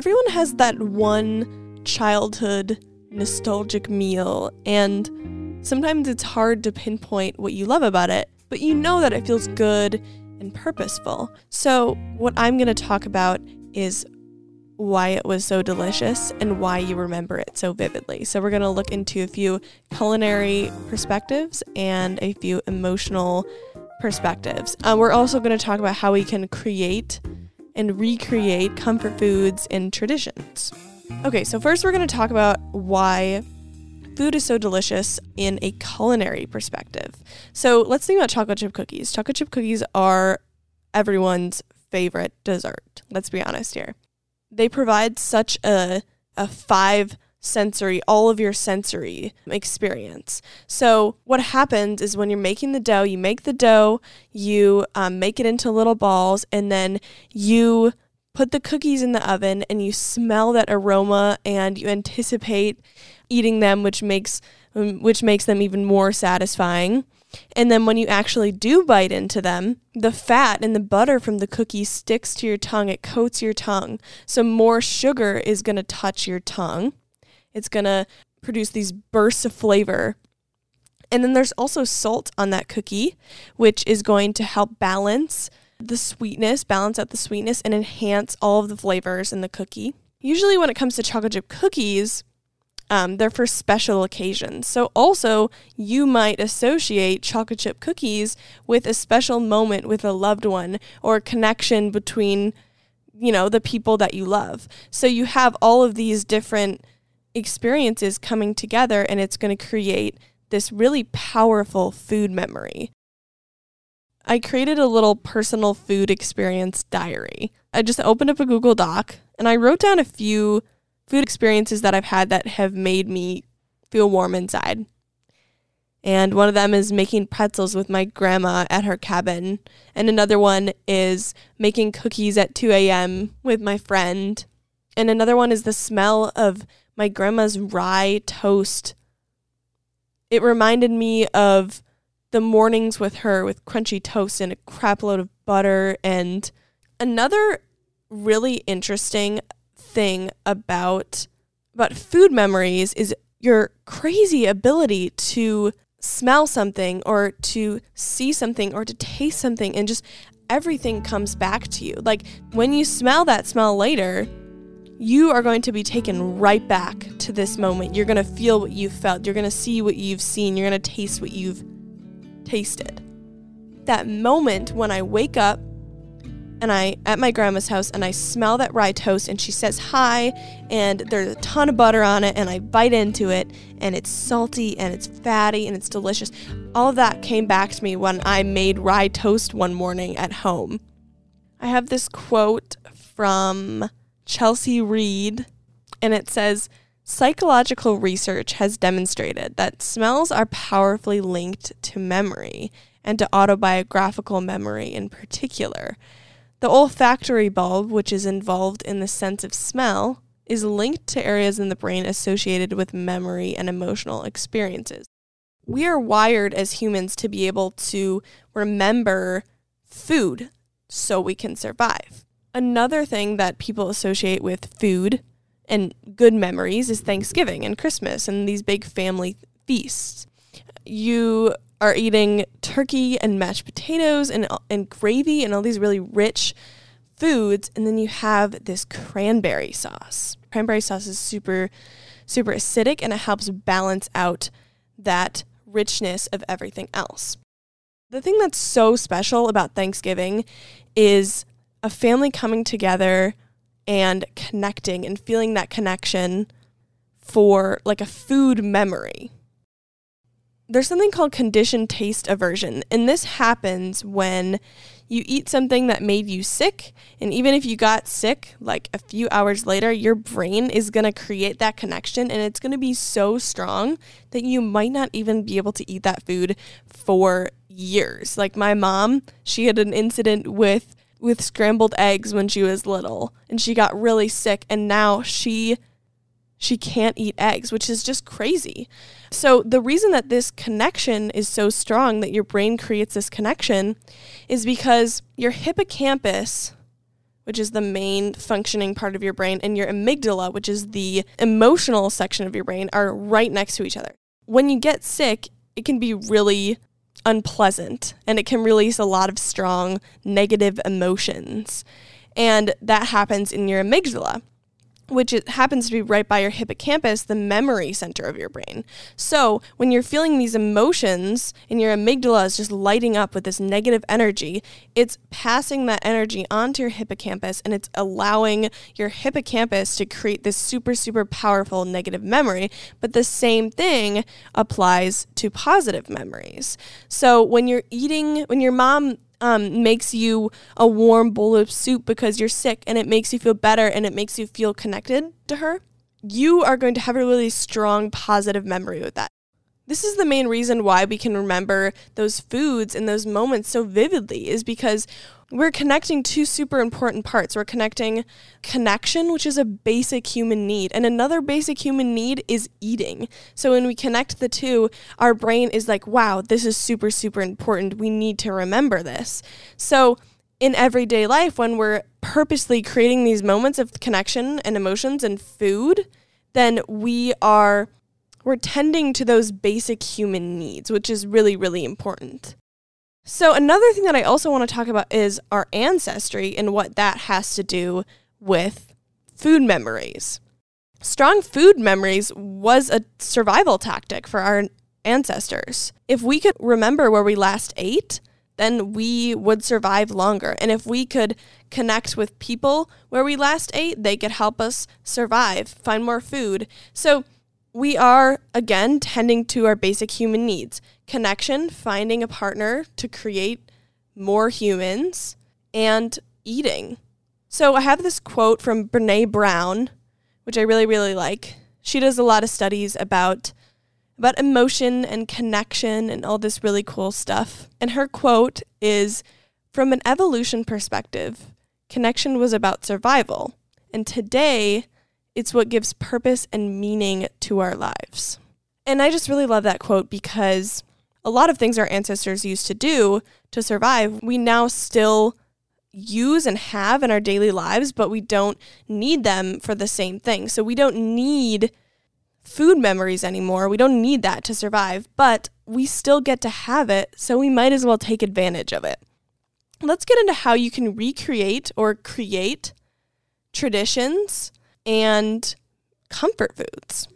everyone has that one childhood nostalgic meal, and sometimes it's hard to pinpoint what you love about it, but you know that it feels good and purposeful. So, what I'm going to talk about is why it was so delicious and why you remember it so vividly. So, we're going to look into a few culinary perspectives and a few emotional perspectives. Um, we're also going to talk about how we can create and recreate comfort foods and traditions. Okay, so first we're going to talk about why food is so delicious in a culinary perspective. So let's think about chocolate chip cookies. Chocolate chip cookies are everyone's favorite dessert. Let's be honest here. They provide such a a five sensory, all of your sensory experience. So, what happens is when you're making the dough, you make the dough, you um, make it into little balls, and then you put the cookies in the oven and you smell that aroma and you anticipate eating them, which makes um, which makes them even more satisfying. And then when you actually do bite into them, the fat and the butter from the cookie sticks to your tongue. It coats your tongue. So more sugar is going to touch your tongue. It's going to produce these bursts of flavor. And then there's also salt on that cookie, which is going to help balance the sweetness, balance out the sweetness, and enhance all of the flavors in the cookie. Usually, when it comes to chocolate chip cookies, um, they're for special occasions. So, also, you might associate chocolate chip cookies with a special moment with a loved one or a connection between, you know, the people that you love. So, you have all of these different experiences coming together and it's going to create this really powerful food memory. I created a little personal food experience diary. I just opened up a Google Doc and I wrote down a few food experiences that I've had that have made me feel warm inside. And one of them is making pretzels with my grandma at her cabin. And another one is making cookies at 2 a.m. with my friend. And another one is the smell of my grandma's rye toast. It reminded me of the mornings with her with crunchy toast and a crap load of butter. And another really interesting thing about about food memories is your crazy ability to smell something or to see something or to taste something and just everything comes back to you. Like when you smell that smell later, you are going to be taken right back to this moment. You're going to feel what you felt. You're going to see what you've seen. You're going to taste what you've tasted. That moment when I wake up and I at my grandma's house and I smell that rye toast and she says hi and there's a ton of butter on it and I bite into it and it's salty and it's fatty and it's delicious. All of that came back to me when I made rye toast one morning at home. I have this quote from Chelsea Reed, and it says Psychological research has demonstrated that smells are powerfully linked to memory and to autobiographical memory in particular. The olfactory bulb, which is involved in the sense of smell, is linked to areas in the brain associated with memory and emotional experiences. We are wired as humans to be able to remember food so we can survive. Another thing that people associate with food and good memories is Thanksgiving and Christmas and these big family feasts. You are eating turkey and mashed potatoes and uh, and gravy and all these really rich foods and then you have this cranberry sauce. Cranberry sauce is super super acidic and it helps balance out that richness of everything else. The thing that's so special about Thanksgiving is a family coming together and connecting and feeling that connection for like a food memory. There's something called conditioned taste aversion, and this happens when you eat something that made you sick, and even if you got sick like a few hours later, your brain is going to create that connection and it's going to be so strong that you might not even be able to eat that food for years. Like my mom, she had an incident with with scrambled eggs when she was little and she got really sick and now she she can't eat eggs, which is just crazy. So the reason that this connection is so strong that your brain creates this connection is because your hippocampus which is the main functioning part of your brain, and your amygdala, which is the emotional section of your brain, are right next to each other. When you get sick, it can be really unpleasant and it can release a lot of strong negative emotions. And that happens in your amygdala which it happens to be right by your hippocampus, the memory center of your brain. So, when you're feeling these emotions and your amygdala is just lighting up with this negative energy, it's passing that energy onto your hippocampus and it's allowing your hippocampus to create this super, super powerful negative memory. But the same thing applies to positive memories. So, when you're eating, when your mom um, makes you a warm bowl of soup because you're sick and it makes you feel better and it makes you feel connected to her, you are going to have a really strong positive memory with that. This is the main reason why we can remember those foods and those moments so vividly, is because we're connecting two super important parts. We're connecting connection, which is a basic human need, and another basic human need is eating. So when we connect the two, our brain is like, wow, this is super, super important. We need to remember this. So in everyday life, when we're purposely creating these moments of connection and emotions and food, then we are we're tending to those basic human needs, which is really, really important. So, another thing that I also want to talk about is our ancestry and what that has to do with food memories. Strong food memories was a survival tactic for our ancestors. If we could remember where we last ate, then we would survive longer. And if we could connect with people where we last ate, they could help us survive, find more food. So, we are, again, tending to our basic human needs connection, finding a partner to create more humans, and eating. So I have this quote from Brene Brown, which I really, really like. She does a lot of studies about about emotion and connection and all this really cool stuff. And her quote is From an evolution perspective, connection was about survival. And today, it's what gives purpose and meaning to our lives. And I just really love that quote because a lot of things our ancestors used to do to survive, we now still use and have in our daily lives, but we don't need them for the same thing. So we don't need food memories anymore. We don't need that to survive, but we still get to have it, so we might as well take advantage of it. Let's get into how you can recreate or create traditions and comfort foods.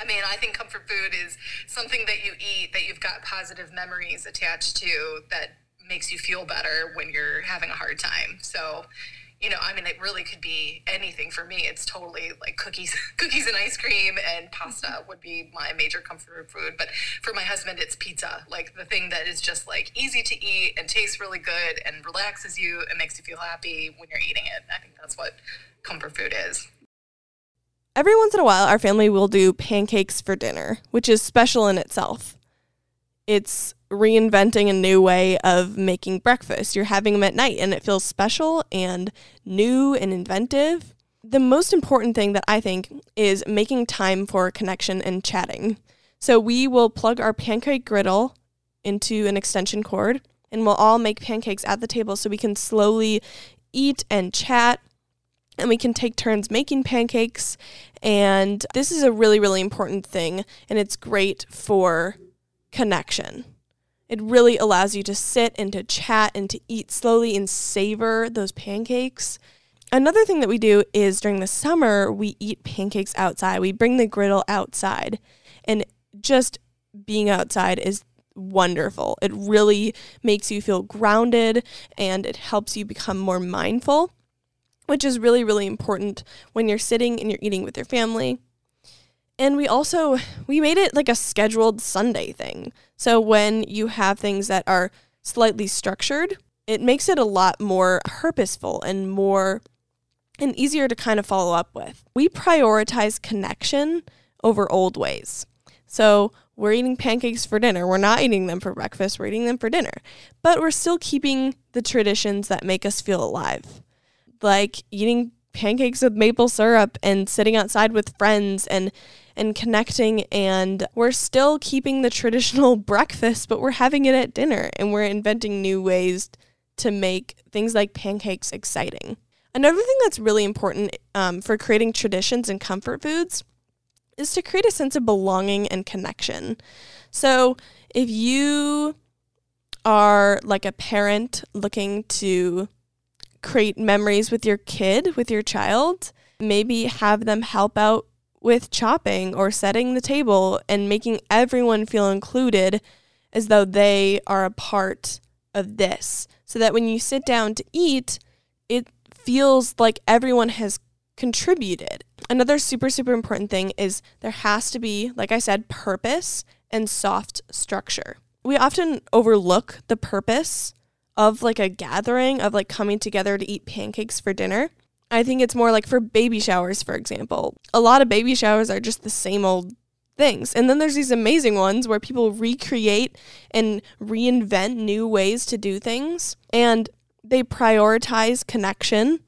I mean, I think comfort food is something that you eat that you've got positive memories attached to that makes you feel better when you're having a hard time. So, you know, I mean, it really could be anything for me. It's totally like cookies, cookies and ice cream and pasta would be my major comfort food. But for my husband, it's pizza, like the thing that is just like easy to eat and tastes really good and relaxes you and makes you feel happy when you're eating it. I think that's what comfort food is. Every once in a while, our family will do pancakes for dinner, which is special in itself. It's reinventing a new way of making breakfast. You're having them at night, and it feels special and new and inventive. The most important thing that I think is making time for connection and chatting. So we will plug our pancake griddle into an extension cord, and we'll all make pancakes at the table so we can slowly eat and chat and we can take turns making pancakes. And this is a really, really important thing, and it's great for connection. It really allows you to sit and to chat and to eat slowly and savor those pancakes. Another thing that we do is during the summer, we eat pancakes outside. We bring the griddle outside, and just being outside is wonderful. It really makes you feel grounded and it helps you become more mindful which is really, really important when you're sitting and you're eating with your family. And we also we made it like a scheduled Sunday thing. So when you have things that are slightly structured, it makes it a lot more purposeful and more and easier to kind of follow up with. We prioritize connection over old ways. So we're eating pancakes for dinner. We're not eating them for breakfast. We're eating them for dinner. But we're still keeping the traditions that make us feel alive like eating pancakes with maple syrup and sitting outside with friends and and connecting and we're still keeping the traditional breakfast but we're having it at dinner and we're inventing new ways to make things like pancakes exciting. Another thing that's really important um, for creating traditions and comfort foods is to create a sense of belonging and connection. So if you are like a parent looking to create memories with your kid, with your child, maybe have them help out with chopping or setting the table and making everyone feel included as though they are a part of this. So that when you sit down to eat, it feels like everyone has contributed. Another super, super important thing is there has to be, like I said, purpose and soft structure. We often overlook the purpose of like a gathering, of like coming together to eat pancakes for dinner. I think it's more like for baby showers, for example. A lot of baby showers are just the same old things. And then there's these amazing ones where people recreate and reinvent new ways to do things. And they prioritize connection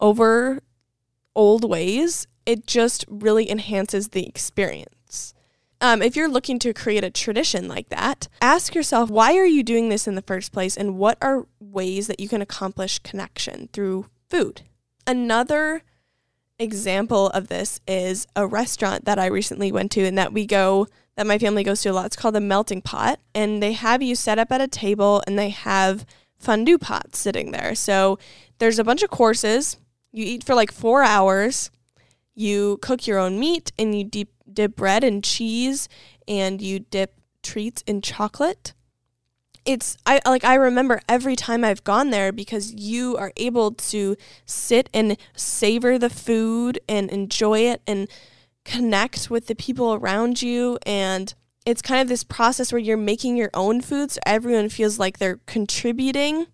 over old ways, it just really enhances the experience. Um, if you're looking to create a tradition like that, ask yourself why are you doing this in the first place and what are ways that you can accomplish connection through food. Another example of this is a restaurant that I recently went to and that we go that my family goes to a lot. It's called the Melting Pot and they have you set up at a table and they have fondue pots sitting there. So there's a bunch of courses. You eat for like four hours. You cook your own meat and you deep, dip bread in cheese and you dip treats in chocolate. It's I like I remember every time I've gone there because you are able to sit and savor the food and enjoy it and connect with the people around you and it's kind of this process where you're making your own food so everyone feels like they're contributing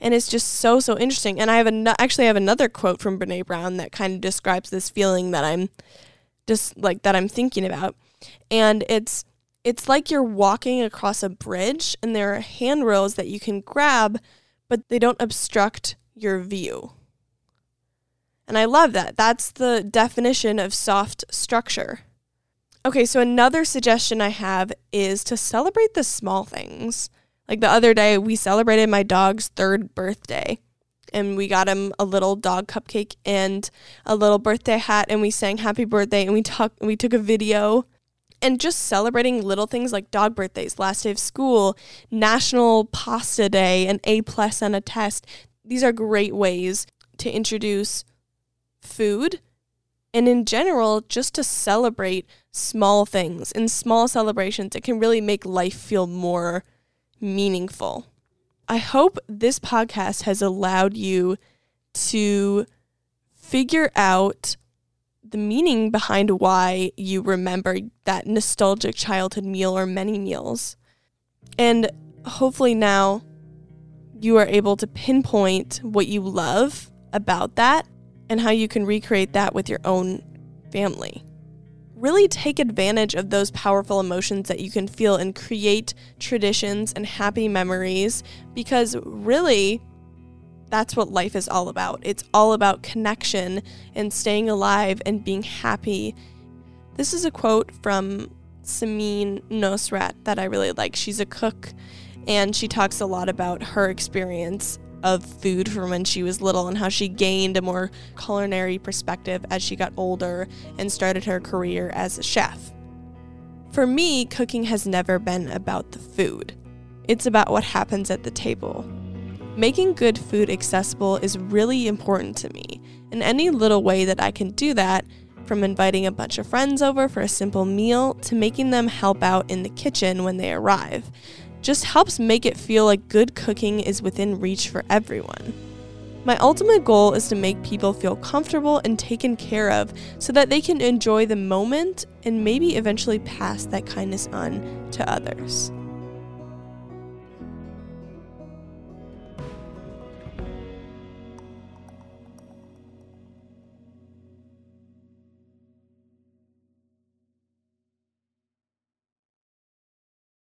and it's just so so interesting. And i have an- actually I have another quote from brene brown that kind of describes this feeling that i'm just like that i'm thinking about. And it's it's like you're walking across a bridge and there are handrails that you can grab but they don't obstruct your view. And i love that. That's the definition of soft structure. Okay, so another suggestion I have is to celebrate the small things. Like the other day, we celebrated my dog's third birthday, and we got him a little dog cupcake and a little birthday hat, and we sang happy birthday, and we talked, we took a video, and just celebrating little things like dog birthdays, last day of school, National Pasta Day, an A plus on a test. These are great ways to introduce food and in general, just to celebrate small things. In small celebrations, it can really make life feel more meaningful. I hope this podcast has allowed you to figure out the meaning behind why you remember that nostalgic childhood meal or many meals. And hopefully now you are able to pinpoint what you love about that and how you can recreate that with your own family. Really take advantage of those powerful emotions that you can feel and create traditions and happy memories because really that's what life is all about. It's all about connection and staying alive and being happy. This is a quote from Samin Nosrat that I really like. She's a cook and she talks a lot about her experience of food from when she was little and how she gained a more culinary perspective as she got older and started her career as a chef. For me, cooking has never been about the food. It's about what happens at the table. Making good food accessible is really important to me, and any little way that I can do that, from inviting a bunch of friends over for a simple meal to making them help out in the kitchen when they arrive, just helps make it feel like good cooking is within reach for everyone. My ultimate goal is to make people feel comfortable and taken care of so that they can enjoy the moment and maybe eventually pass that kindness on to others.